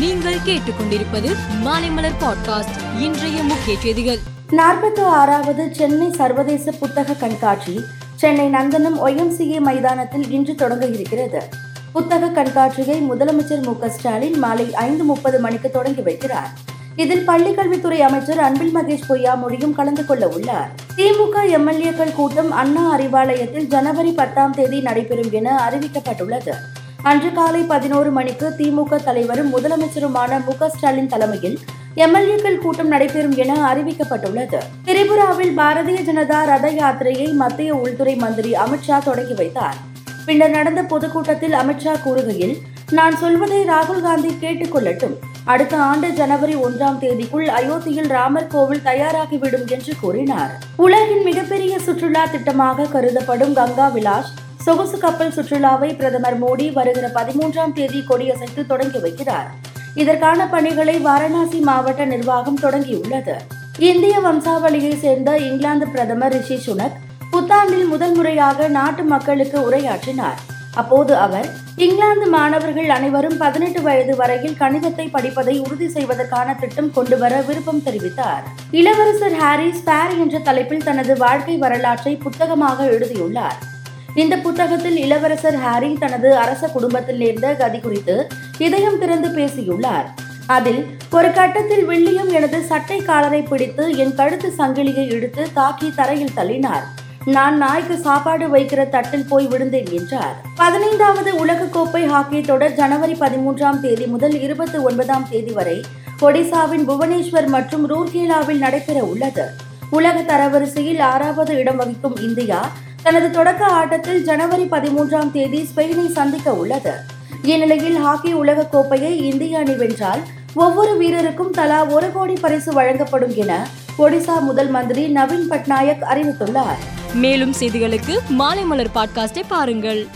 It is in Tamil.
நீங்கள் கேட்டுக்கொண்டிருப்பது மாலைமலர் பாட்காஸ்ட் இன்றைய முக்கிய செய்திகள். நாற்பத்தி ஆறாவது சென்னை சர்வதேச புத்தக கண்காட்சி சென்னை நந்தனம் ஒய்எம்சிஏ மைதானத்தில் இன்று தொடங்க இருக்கிறது. புத்தக கண்காட்சியை முதலமைச்சர் மு ஸ்டாலின் மாலை ஐந்து முப்பது மணிக்கு தொடங்கி வைக்கிறார். இதில் பள்ளிக்கல்வித்துறை அமைச்சர் அன்பில் மகேஷ் பொய்யாமொழியும் கலந்து கொள்ள உள்ளார். திமுக எம்எல்ஏக்கள் கூட்டம் அண்ணா அறிவாலயத்தில் ஜனவரி பத்தாம் தேதி நடைபெறும் என அறிவிக்கப்பட்டுள்ளது. அன்று காலை பதினோரு மணிக்கு திமுக தலைவரும் முதலமைச்சருமான மு ஸ்டாலின் தலைமையில் எம்எல்ஏக்கள் கூட்டம் நடைபெறும் என அறிவிக்கப்பட்டுள்ளது. திரிபுராவில் பாரதிய ஜனதா ரத யாத்திரையை மத்திய உள்துறை மந்திரி அமித்ஷா தொடங்கி வைத்தார். பின்னர் நடந்த பொதுக்கூட்டத்தில் அமித்ஷா கூறுகையில் நான் சொல்வதை ராகுல் காந்தி கேட்டுக்கொள்ளட்டும் அடுத்த ஆண்டு ஜனவரி ஒன்றாம் தேதிக்குள் அயோத்தியில் ராமர் கோவில் தயாராகிவிடும் என்று கூறினார். உலகின் மிகப்பெரிய சுற்றுலா திட்டமாக கருதப்படும் கங்கா விலாஸ் சொகுசு கப்பல் சுற்றுலாவை பிரதமர் மோடி வருகிற பதிமூன்றாம் தேதி கொடியசைத்து தொடங்கி வைக்கிறார். இதற்கான பணிகளை வாரணாசி மாவட்ட நிர்வாகம் தொடங்கியுள்ளது. இந்திய வம்சாவளியை சேர்ந்த இங்கிலாந்து பிரதமர் ரிஷி சுனக் புத்தாண்டில் முதல் முறையாக நாட்டு மக்களுக்கு உரையாற்றினார். அப்போது அவர் இங்கிலாந்து மாணவர்கள் அனைவரும் பதினெட்டு வயது வரையில் கணிதத்தை படிப்பதை உறுதி செய்வதற்கான திட்டம் கொண்டுவர விருப்பம் தெரிவித்தார். இளவரசர் ஹாரி ஸ்பேர் என்ற தலைப்பில் தனது வாழ்க்கை வரலாற்றை புத்தகமாக எழுதியுள்ளார். இந்த புத்தகத்தில் இளவரசர் ஹாரி தனது அரச குடும்பத்தில் நேர்ந்த கதி குறித்து இதயம் திறந்து பேசியுள்ளார். அதில் ஒரு கட்டத்தில் வில்லியம் எனது சட்டை காலரை பிடித்து என் கழுத்து சங்கிலியை இழுத்து தாக்கி தரையில் தள்ளினார். நான் நாய்க்கு சாப்பாடு வைக்கிற தட்டில் போய் விழுந்தேன் என்றார். பதினைந்தாவது உலகக்கோப்பை ஹாக்கி தொடர் ஜனவரி பதிமூன்றாம் தேதி முதல் இருபத்தி ஒன்பதாம் தேதி வரை ஒடிசாவின் புவனேஸ்வர் மற்றும் ரூர்கேலாவில் நடைபெற உள்ளது. உலக தரவரிசையில் ஆறாவது இடம் வகிக்கும் இந்தியா தனது தொடக்க ஆட்டத்தில் ஜனவரி பதிமூன்றாம் தேதி ஸ்பெயினை சந்திக்க உள்ளது. இந்நிலையில் ஹாக்கி உலகக் கோப்பையை இந்திய அணி வென்றால் ஒவ்வொரு வீரருக்கும் தலா ஒரு கோடி பரிசு வழங்கப்படும் என ஒடிசா முதல் மந்திரி நவீன் பட்நாயக் அறிவித்துள்ளார். மேலும் செய்திகளுக்கு மாலை மலர் பாட்காஸ்டை பாருங்கள்.